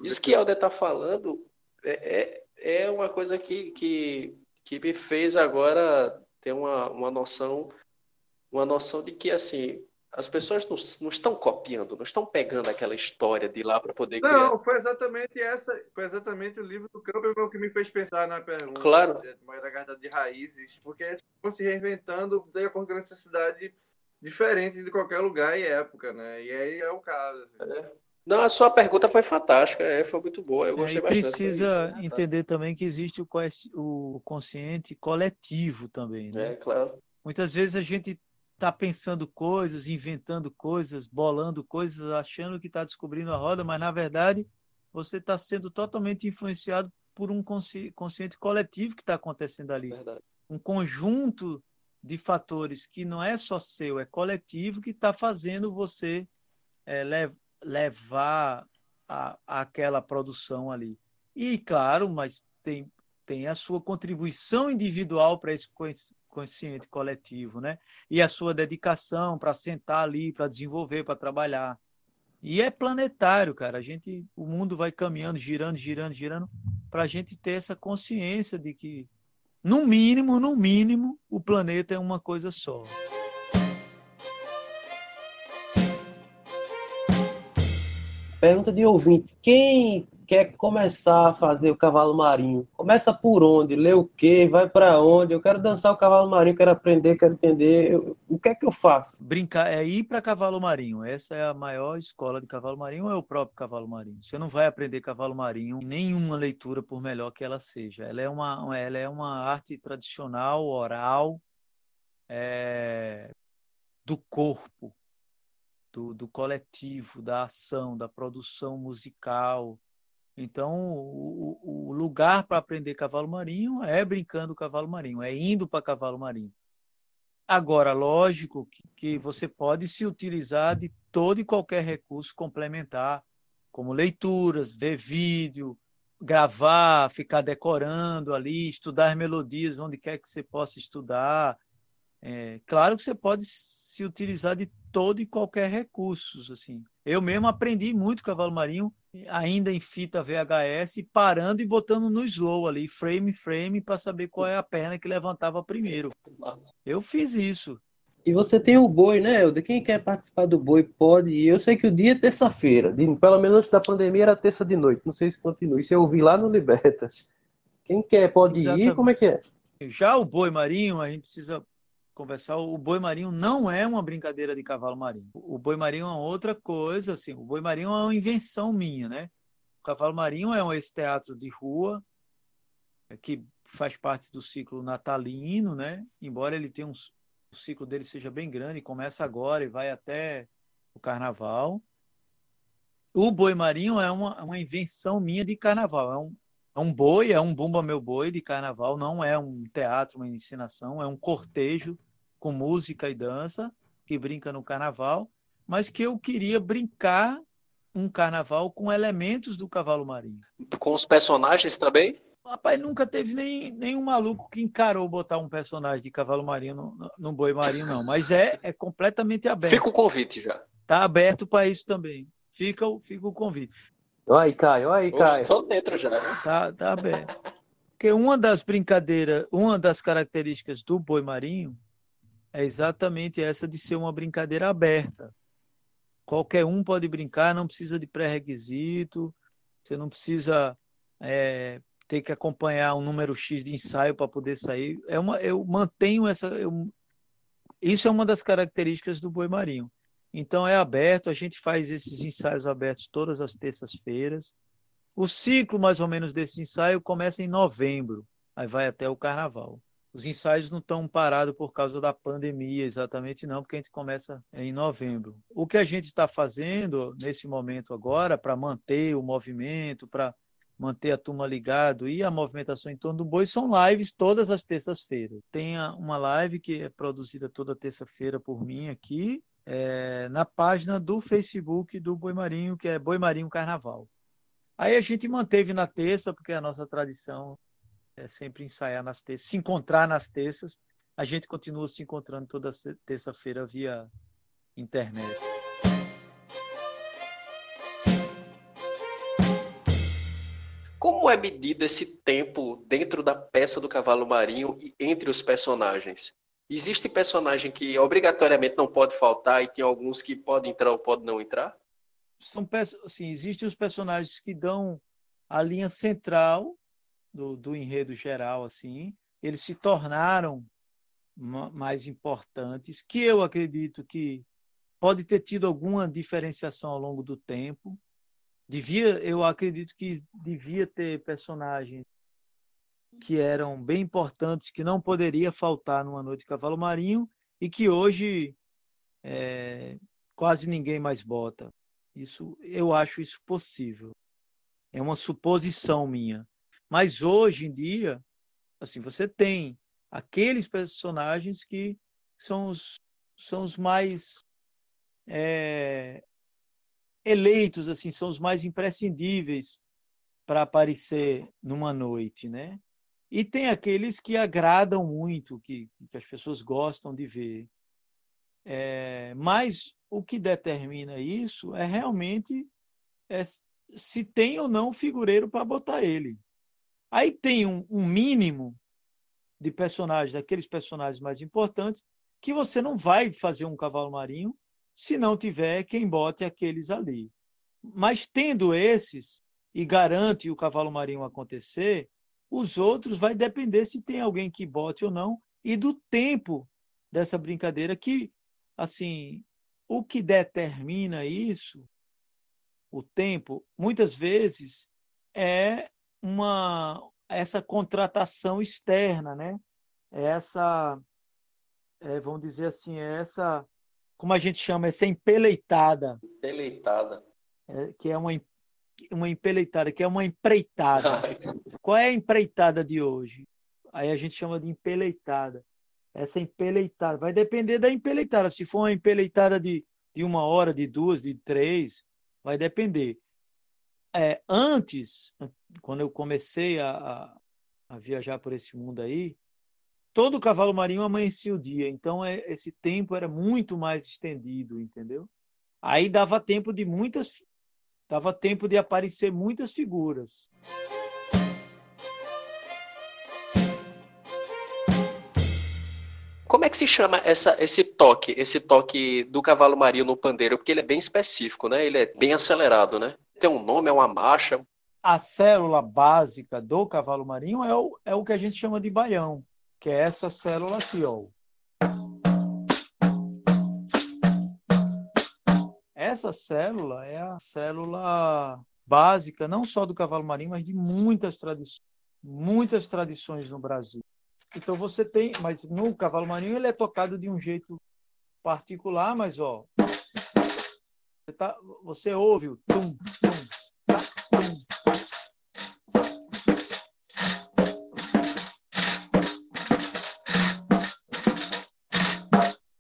isso que Helder está falando é, é, é uma coisa que, que, que me fez agora ter uma, uma noção uma noção de que, assim, as pessoas não, não, estão copiando, não estão pegando aquela história de lá para poder criar. Não, foi exatamente essa, foi exatamente o livro do Campbell que me fez pensar na pergunta. Claro. Da carta de raízes, porque estão se reinventando de acordo com a necessidade diferente de qualquer lugar e época, né? E aí é o caso. Assim. É. Não, a sua pergunta foi fantástica, é, foi muito boa, eu gostei é, bastante. Precisa entender também que existe o, o consciente coletivo também, né? É, claro. Muitas vezes a gente está pensando coisas, inventando coisas, bolando coisas, achando que está descobrindo a roda, mas na verdade você está sendo totalmente influenciado por um consciente coletivo que está acontecendo ali. Verdade. Um conjunto de fatores que não é só seu, é coletivo, que está fazendo você é, lev levar a, aquela produção ali. E, claro, mas tem, tem a sua contribuição individual para esse consciente coletivo, né? E a sua dedicação para sentar ali, para desenvolver, para trabalhar. E é planetário, cara. A gente, o mundo vai caminhando, girando, girando, girando, para a gente ter essa consciência de que, no mínimo, no mínimo, o planeta é uma coisa só. Pergunta de ouvinte: quem quer começar a fazer o cavalo marinho, começa por onde? Lê o quê? Vai para onde? Eu quero dançar o cavalo marinho, quero aprender, quero entender. O que é que eu faço? Brincar é ir para cavalo marinho. Essa é a maior escola de cavalo marinho, é o próprio cavalo marinho. Você não vai aprender cavalo marinho em nenhuma leitura, por melhor que ela seja. Ela é uma, ela é uma arte tradicional, oral, é, do corpo. do, do coletivo, da ação, da produção musical. Então, o, o lugar para aprender cavalo marinho é brincando cavalo marinho, é indo para cavalo marinho. Agora, lógico que, que você pode se utilizar de todo e qualquer recurso complementar, como leituras, ver vídeo, gravar, ficar decorando ali, estudar melodias onde quer que você possa estudar. É, claro que você pode se utilizar de todo e qualquer recurso. Assim. Eu mesmo aprendi muito cavalo marinho, ainda em fita VHS, parando e botando no slow ali, frame frame, para saber qual é a perna que levantava primeiro. Eu fiz isso. E você tem o boi, né, Helder? Quem quer participar do boi pode ir. Eu sei que o dia é terça-feira. Pelo menos antes da pandemia era terça de noite. Não sei se continua. Isso eu ouvi lá no Libertas. Quem quer pode Exatamente. ir. Como é que é? Já o boi marinho, a gente precisa conversar. O boi marinho não é uma brincadeira de cavalo marinho. O boi marinho é outra coisa. Assim, o boi marinho é uma invenção minha, né? O cavalo marinho é esse teatro de rua que faz parte do ciclo natalino, né? Embora ele tenha uns o ciclo dele seja bem grande, começa agora e vai até o carnaval. O boi marinho é uma, uma invenção minha de carnaval. É um, é um boi, é um bumba meu boi de carnaval, não é um teatro, uma ensinação, é um cortejo com música e dança que brinca no carnaval, mas que eu queria brincar um carnaval com elementos do cavalo marinho. Com os personagens também? Rapaz, nunca teve nem, nenhum maluco que encarou botar um personagem de cavalo marinho no, no boi marinho, não. Mas é, é completamente aberto. Fica o convite já. Tá aberto para isso também. Fica, fica o convite. Olha aí, Caio, olha aí, Caio. Estou dentro já. Né? Tá, tá aberto. Porque uma das brincadeiras, uma das características do boi marinho é exatamente essa de ser uma brincadeira aberta. Qualquer um pode brincar, não precisa de pré-requisito, você não precisa é, ter que acompanhar um número X de ensaio para poder sair. É uma, eu mantenho essa. Eu, isso é uma das características do boi marinho. Então é aberto, a gente faz esses ensaios abertos todas as terças-feiras. O ciclo, mais ou menos, desse ensaio começa em novembro, aí vai até o carnaval. Os ensaios não estão parados por causa da pandemia, exatamente não, porque a gente começa em novembro. O que a gente está fazendo nesse momento agora, para manter o movimento, para manter a turma ligado e a movimentação em torno do boi são lives todas as terças-feiras. Tem uma live que é produzida toda terça-feira por mim aqui, é, na página do Facebook do Boi Marinho, que é Boi Marinho Carnaval. Aí a gente manteve na terça, porque a nossa tradição é sempre ensaiar nas terças, se encontrar nas terças. A gente continua se encontrando toda terça-feira via internet. Como é medido esse tempo dentro da peça do cavalo marinho e entre os personagens? Existe personagem que obrigatoriamente não pode faltar e tem alguns que podem entrar ou podem não entrar? São assim, existem os personagens que dão a linha central do, do enredo geral, assim. Eles se tornaram mais importantes, que eu acredito que pode ter tido alguma diferenciação ao longo do tempo, devia, eu acredito que devia ter personagens que eram bem importantes, que não poderia faltar numa noite de cavalo marinho e que hoje é, quase ninguém mais bota. Isso, eu acho isso possível. É uma suposição minha. Mas hoje em dia, assim, você tem aqueles personagens que são os, são os mais é, eleitos assim são os mais imprescindíveis para aparecer numa noite, né? E tem aqueles que agradam muito, que, que as pessoas gostam de ver. É, mas o que determina isso é realmente é, se tem ou não figureiro para botar ele. Aí tem um, um mínimo de personagens, daqueles personagens mais importantes, que você não vai fazer um cavalo marinho se não tiver quem bote aqueles ali. Mas tendo esses, e garante o cavalo marinho acontecer, os outros vai depender se tem alguém que bote ou não e do tempo dessa brincadeira que assim o que determina isso o tempo muitas vezes é uma essa contratação externa né essa é, vamos dizer assim essa como a gente chama, essa empeleitada. Empeleitada. É, que é uma, uma empeleitada, que é uma empreitada. Qual é a empreitada de hoje? Aí a gente chama de empeleitada. Essa empeleitada vai depender da empeleitada. Se for uma empeleitada de, de uma hora, de duas, de três, vai depender. É, antes, quando eu comecei a, a viajar por esse mundo aí, todo cavalo marinho amanhecia o dia. Então, é, esse tempo era muito mais estendido, entendeu? Aí dava tempo de muitas. Dava tempo de aparecer muitas figuras. Como é que se chama essa, esse toque, esse toque do cavalo marinho no pandeiro? Porque ele é bem específico, né? Ele é bem acelerado, né? Tem um nome, é uma marcha. A célula básica do cavalo marinho é o, é o que a gente chama de baião, que é essa célula aqui, ó. Essa célula é a célula básica, não só do cavalo marinho, mas de muitas tradições, muitas tradições no Brasil. Então você tem, mas no cavalo marinho ele é tocado de um jeito particular, mas ó, você, tá, você ouve o tum, tum, tá, tum.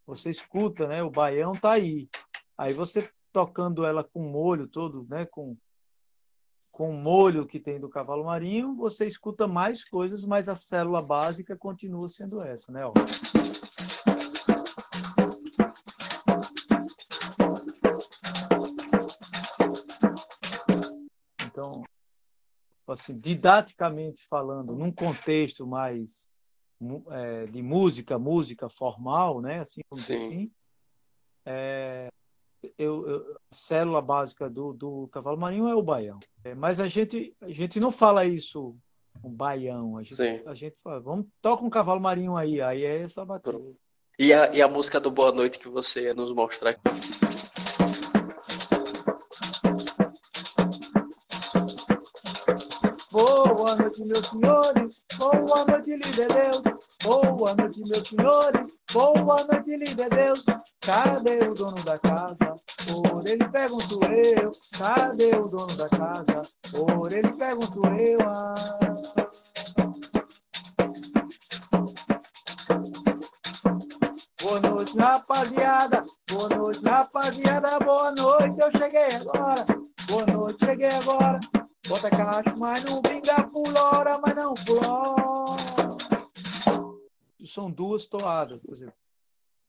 Você escuta, né? O baião tá aí. Aí você tocando ela com molho todo, né? Com com o molho que tem do cavalo marinho, você escuta mais coisas, mas a célula básica continua sendo essa, né? Ó. Então, assim, didaticamente falando, num contexto mais é, de música, música formal, né? Assim, assim é, eu, eu, célula básica do, do cavalo marinho é o baião. É, mas a gente, a gente não fala isso um baião. A gente, a gente fala, vamos, toca um cavalo marinho aí, aí é essa batida. E a, e a música do Boa Noite que você ia nos mostrar? Boa noite, meus senhores. Boa noite, líder Deus. Boa noite, meus senhores. Boa noite, líder Deus. Cadê o dono da casa? Por ele pergunto eu. Cadê o dono da casa? Por ele pergunto eu. Ah. Boa noite, rapaziada. Boa noite, rapaziada. Boa noite, eu cheguei agora. Boa noite, cheguei agora. Bota cacho, mas não vinga pulora, mas não pulora. São duas toadas, por exemplo.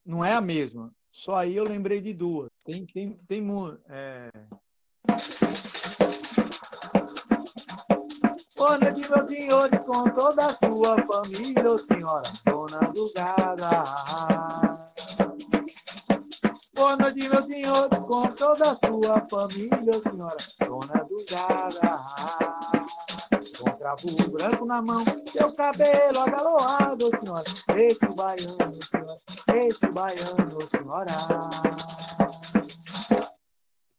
Não é a mesma. Só aí eu lembrei de duas. Tem, tem, tem é... Boa noite, meu senhor, com toda a sua família, ô senhora, dona do gada. Boa noite, meu senhor, com toda a sua família, senhora, dona do Gada. Cravo branco na mão, seu cabelo agaloado, senhora, esse baiano, senhora, esse baiano, senhora.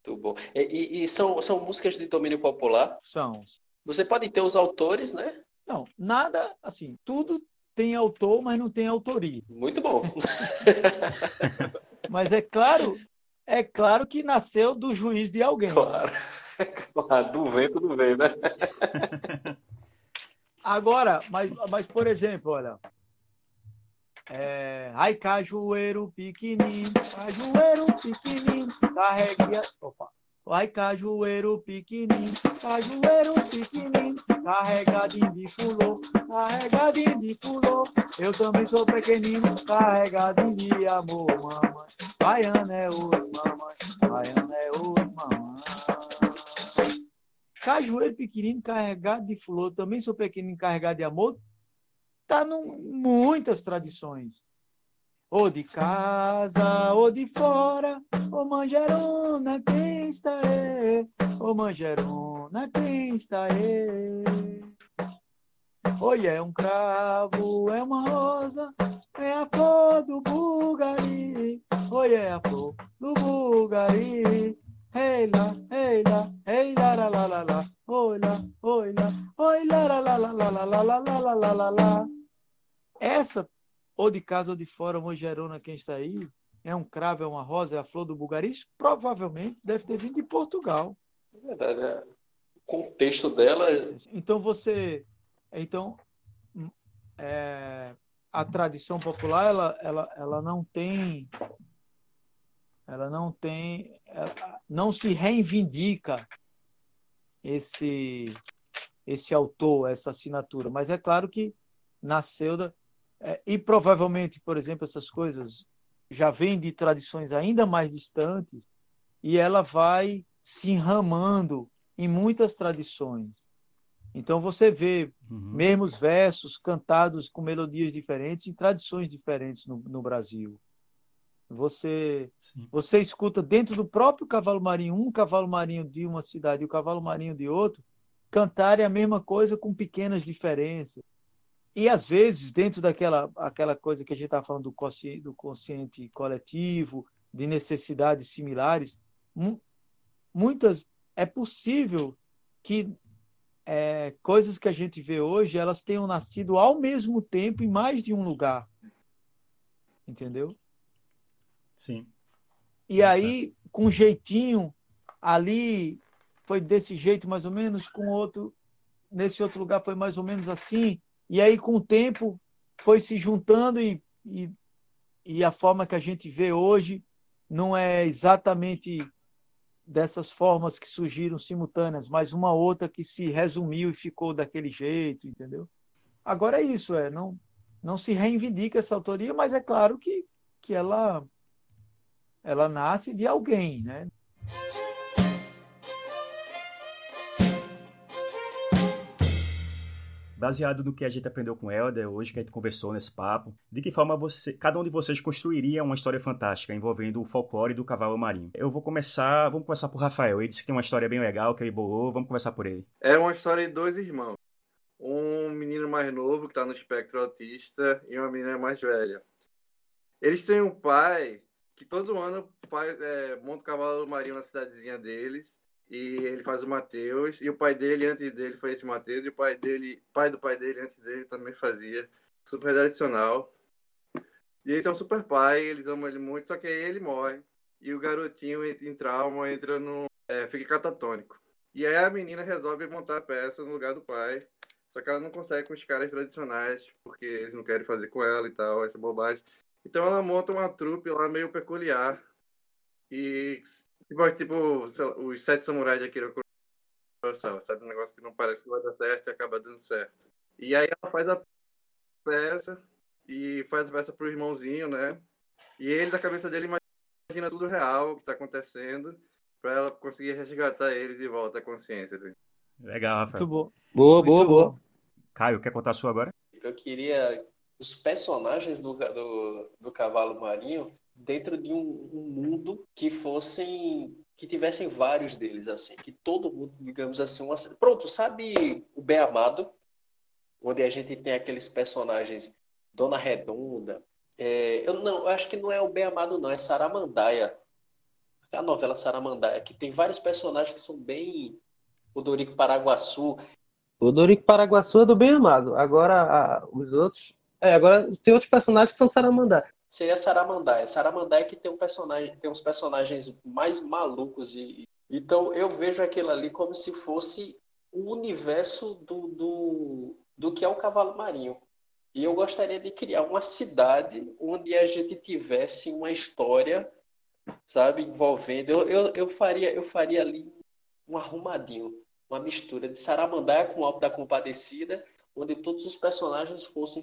Muito bom. E, e, e, são, são músicas de domínio popular? São. Você pode ter os autores, né? Não, nada, assim, tudo tem autor, mas não tem autoria. Muito bom. Mas é claro, é claro que nasceu do juiz de alguém. Claro. claro do vento do vento, né? Agora, mas, mas por exemplo, olha. É, ai, cajueiro pequenininho, cajueiro pequenininho, carregue. Opa. Vai cajueiro pequenininho, cajueiro pequenininho, carregadinho de fulô, carregadinho de fulô. Eu também sou pequenino, carregadinho de amor, mamãe. Baiana é hoje, mamãe. Baiana é hoje, mamãe. Cajueiro pequenino, carregado de fulô. Também sou pequenino, carregado de amor. Tá em muitas tradições ou de casa, ou de fora, ô manjerona, quem está aí? Ô manjerona, quem está aí? Oi, é um cravo, é uma rosa, é a flor do Bulgari. Oi, é a flor do Bulgari. Ei lá, ei lá, ei lá, lá, lá, lá, lá. Oi lá, oi lá, oi lá, lá, lá, lá, lá, lá, lá, lá, lá, lá, lá, lá. Essa ou de casa ou de fora, Mogerona, quem está aí, é um cravo, é uma rosa, é a flor do Bulgaris, provavelmente deve ter vindo de Portugal. É verdade, é. o contexto dela. É então você, então é, a tradição popular ela, ela, ela não tem ela não tem ela não se reivindica esse esse autor essa assinatura mas é claro que nasceu da é, e provavelmente por exemplo essas coisas já vêm de tradições ainda mais distantes e ela vai se enramando em muitas tradições então você vê uhum. mesmos versos cantados com melodias diferentes em tradições diferentes no, no Brasil. Você você escuta dentro do próprio cavalo marinho um cavalo marinho de uma cidade e o cavalo marinho de outro cantarem a mesma coisa com pequenas diferenças. E às vezes dentro daquela aquela coisa que a gente está falando do consciente, do consciente coletivo, de necessidades similares, muitas é possível que é, coisas que a gente vê hoje, elas tenham nascido ao mesmo tempo em mais de um lugar. Entendeu? Sim. E aí, com um jeitinho, ali foi desse jeito mais ou menos, com outro, nesse outro lugar foi mais ou menos assim. E aí, com o tempo, foi se juntando e, e, e a forma que a gente vê hoje não é exatamente dessas formas que surgiram simultâneas, mas uma outra que se resumiu e ficou daquele jeito, entendeu? Agora é isso, é não não se reivindica essa autoria, mas é claro que, que ela ela nasce de alguém, né? baseado no que a gente aprendeu com Helder hoje, que a gente conversou nesse papo, de que forma você, cada um de vocês construiria uma história fantástica envolvendo o folclore do cavalo marinho. Eu vou começar, vamos começar por Rafael. Ele disse que tem uma história bem legal, que ele bolou, vamos começar por ele. É uma história de dois irmãos. Um menino mais novo que está no espectro autista e uma menina mais velha. Eles têm um pai que todo ano faz, é, monta o cavalo marinho na cidadezinha deles e ele faz o Mateus, e o pai dele antes dele foi esse Mateus, e o pai dele, pai do pai dele antes dele também fazia, super tradicional. E esse é um super pai, eles amam ele muito, só que aí ele morre, e o garotinho em trauma entra no. É, fica catatônico. E aí a menina resolve montar a peça no lugar do pai, só que ela não consegue com os caras tradicionais, porque eles não querem fazer com ela e tal, essa bobagem. Então ela monta uma trupe lá meio peculiar, e Tipo, tipo os sete samurais de Akira Kurosawa, sabe? Um negócio que não parece que vai dar certo e acaba dando certo. E aí ela faz a peça e faz a peça pro irmãozinho, né? E ele, na cabeça dele, imagina tudo real, o que tá acontecendo, para ela conseguir resgatar eles e volta à consciência, assim. Legal, Rafael. Muito bom. Boa, boa, Muito boa. Bom. Caio, quer contar a sua agora? Eu queria os personagens do, do, do cavalo marinho dentro de um, um, mundo que fossem que tivessem vários deles assim que todo mundo digamos assim uma... pronto sabe o bem amado? Onde a gente tem aqueles personagens Dona Redonda é... eu não eu acho que não é o bem amado não é Saramandaia. A novela Saramandaia que tem vários personagens que são bem o Dorico Paraguaçu. O Dorico Paraguaçu é do bem amado. Agora a... os outros é, agora tem outros personagens que são Saramandá seria Saramandaia. Saramandaia que tem um personagem, tem uns personagens mais malucos e então eu vejo aquilo ali como se fosse o universo do, do, do que é o cavalo marinho. E eu gostaria de criar uma cidade onde a gente tivesse uma história, sabe, envolvendo. Eu, eu, eu faria eu faria ali um arrumadinho, uma mistura de Saramandaia com o Alto da Compadecida, onde todos os personagens fossem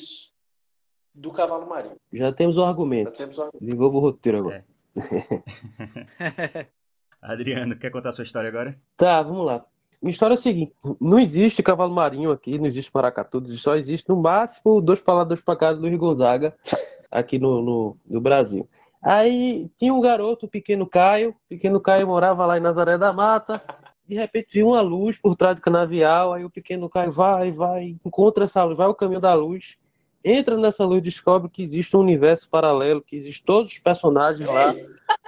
do cavalo marinho. Já temos o argumento. Já temos o argumento. Ligou o roteiro agora. É. Adriano, quer contar a sua história agora? Tá, vamos lá. Minha história é a seguinte: não existe cavalo marinho aqui, não existe maracatu, só existe no máximo dois paladores para casa do Rio Gonzaga, aqui no, no, no, Brasil. Aí tinha um garoto, o pequeno Caio. O pequeno Caio morava lá em Nazaré da Mata. De repente viu uma luz por trás do canavial. Aí o pequeno Caio vai, vai, encontra essa luz, vai ao caminho da luz entra nessa luz e descobre que existe um universo paralelo, que existe todos os personagens lá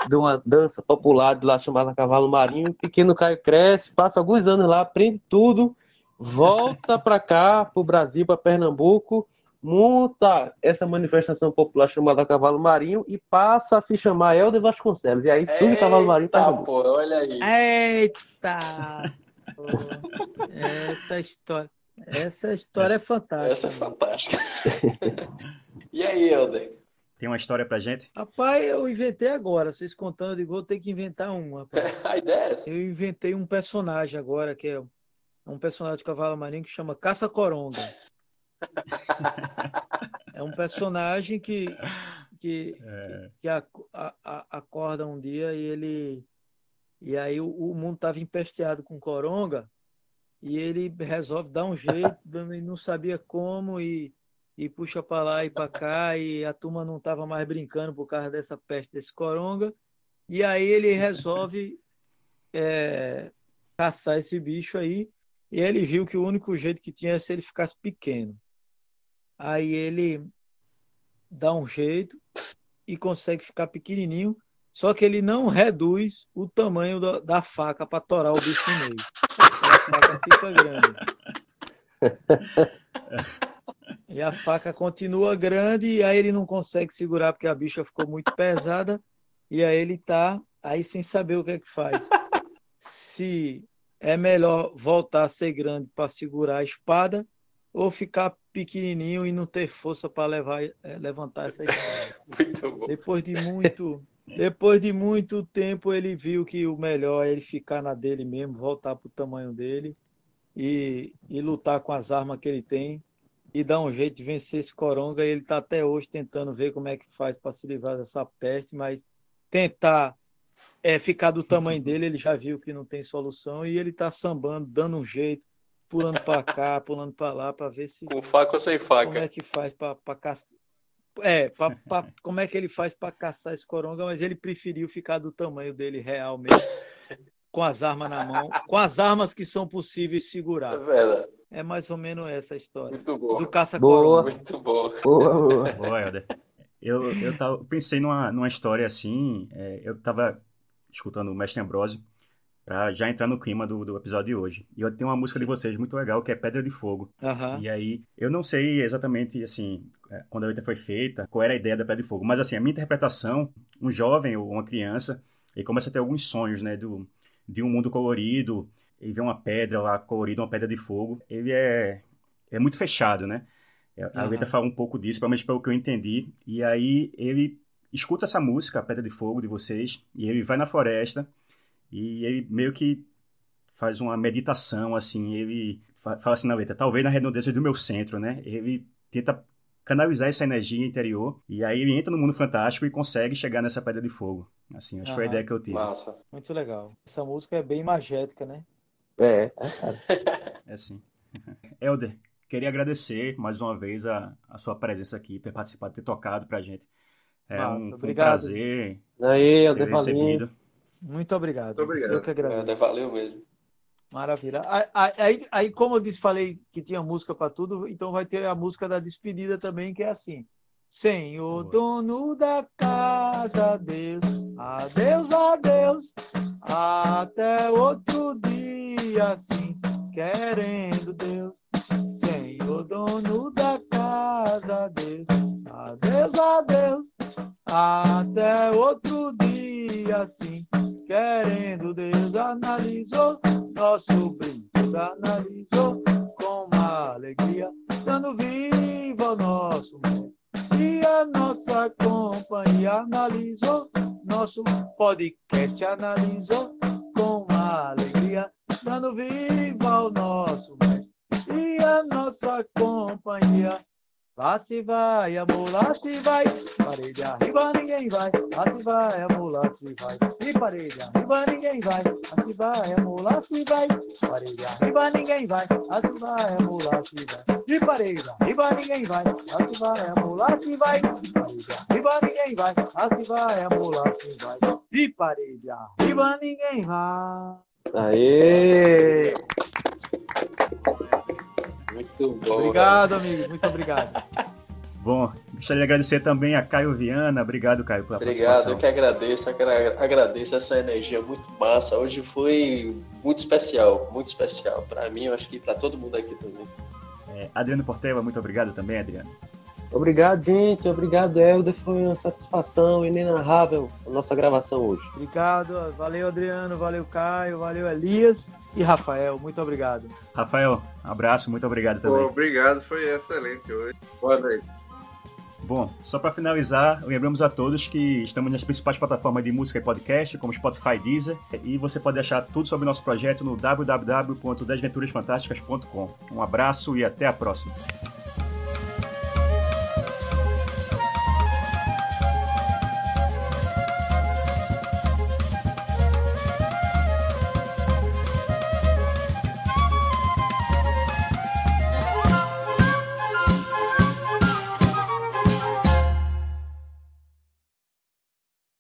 de uma dança popular de lá chamada Cavalo Marinho. O pequeno Caio cresce, passa alguns anos lá, aprende tudo, volta para cá, para o Brasil, para Pernambuco, monta essa manifestação popular chamada Cavalo Marinho e passa a se chamar Helder Vasconcelos. E aí surge Cavalo Marinho para pô, olha aí. Eita! Pô, Eita história. Essa história é fantástica. Essa é fantástica. e aí, Helder? Tem uma história pra gente? Rapaz, eu inventei agora. Vocês contando, eu digo, vou ter que inventar uma. A ideia é essa. Eu inventei um personagem agora, que é um personagem de Cavalo Marinho que chama Caça Coronga. É um personagem que, que, É, que a- a- a- acorda um dia e ele. E aí o, o mundo estava empesteado com coronga e ele resolve dar um jeito, e não sabia como, e, e puxa para lá e para cá, e a turma não estava mais brincando por causa dessa peste desse coronga. E aí ele resolve é, caçar esse bicho aí, e ele viu que o único jeito que tinha é se ele ficasse pequeno. Aí ele dá um jeito e consegue ficar pequenininho, só que ele não reduz o tamanho da, da faca para torar o bicho no meio. A faca fica grande. E a faca continua grande e aí ele não consegue segurar porque a bicha ficou muito pesada e aí ele tá aí sem saber o que é que faz. Se é melhor voltar a ser grande para segurar a espada ou ficar pequenininho e não ter força para levar eh, levantar essa espada. Muito bom. Depois de muito, depois de muito tempo, ele viu que o melhor é ele ficar na dele mesmo, voltar para o tamanho dele e, e lutar com as armas que ele tem e dar um jeito de vencer esse coronga. Ele está até hoje tentando ver como é que faz para se livrar dessa peste, mas tentar é, ficar do tamanho dele, ele já viu que não tem solução e ele está sambando, dando um jeito, pulando para cá, pulando para lá, para ver se Com faca ou sem como faca? é que faz para. É, pra, pra- como é que ele faz para caçar esse coronga, mas ele preferiu ficar do tamanho dele real mesmo, com as armas na mão, com as armas que são possíveis É segurar. verdade. É mais ou menos essa a história. Muito bom. Do caça Boa. coronga. Muito bom. Boa, boa. Boa, Helder. Eu, eu tava- pensei numa, numa história assim, é, eu tava escutando o Mestre Ambrosio pra já entrar no clima do, do episódio de hoje. E eu tenho uma música de vocês muito legal, que é Pedra de Fogo. Aham. E aí, eu não sei exatamente, assim, é, quando a letra foi feita, qual era a ideia da Pedra de Fogo, mas assim, a minha interpretação, um jovem ou uma criança, ele começa a ter alguns sonhos, né, do, de um mundo colorido, ele vê uma pedra lá colorida, uma pedra de fogo, ele é, é muito fechado, né? A Aham. letra fala um pouco disso, pelo menos pelo que eu entendi, e aí ele escuta essa música, Pedra de Fogo, de vocês, e ele vai na floresta, e ele meio que faz uma meditação, assim, ele fa- fala assim na letra, talvez na redondeza do meu centro, né? Ele tenta canalizar essa energia interior, e aí ele entra no mundo fantástico e consegue chegar nessa pedra de fogo. Assim, acho que foi a ideia que eu tive. Massa. Muito legal. Essa música é bem magética, né? É, É assim. Helder, queria agradecer mais uma vez a, a sua presença aqui, ter participado, ter tocado pra gente. É Massa, um, foi um prazer aí, ter Helder Valinho. Muito obrigado. Muito obrigado. Eu que agradeço. valeu mesmo. Maravilha. Aí- Aí, como eu disse, falei que tinha música para tudo, então vai ter a música da despedida também, que é assim. Senhor dono da casa, Deus, adeus, adeus, até outro dia, assim, querendo Deus. Senhor dono da casa, Deus, adeus, adeus, até outro dia, assim, querendo Deus, analisou nosso brinco, analisou com alegria, dando viva ao nosso mundo. E a nossa companhia analisou, nosso podcast analisou com alegria, dando viva ao nosso mestre. E a nossa companhia Lá se vai, amor, lá se vai. Parede arriba, ninguém vai. Lá se vai, amor, lá se vai. E parede arriba, ninguém vai. Lá se vai, amor, lá se vai. Parede arriba, ninguém vai. Lá se vai, amor, lá se vai. De parede arriba, ninguém vai. Lá se vai, amor, lá se vai. Parede arriba, ninguém vai. Lá se vai, amor, lá se vai. De parede arriba, ninguém vai. Aê! Muito bom. Obrigado, amigos. Muito obrigado. Bom, gostaria de agradecer também a Caio Viana. Obrigado, Caio, pela Obrigado, participação. eu que agradeço, agra- agradeço essa energia muito massa. Hoje foi muito especial, muito especial. Para mim, eu acho que para todo mundo aqui também. É, Adriano Portela, muito obrigado também, Adriano. Obrigado, gente. Obrigado, Helder. Foi uma satisfação inenarrável a nossa gravação hoje. Obrigado. Valeu, Adriano. Valeu, Caio. Valeu, Elias. E Rafael, muito obrigado. Rafael, um abraço. Muito obrigado também. Pô, obrigado. Foi excelente hoje. Boa noite. Bom, só para finalizar, lembramos a todos que estamos nas principais plataformas de música e podcast, como Spotify e Deezer, e você pode achar tudo sobre o nosso projeto no www.desventurasfantásticas.com. Um abraço e até a próxima.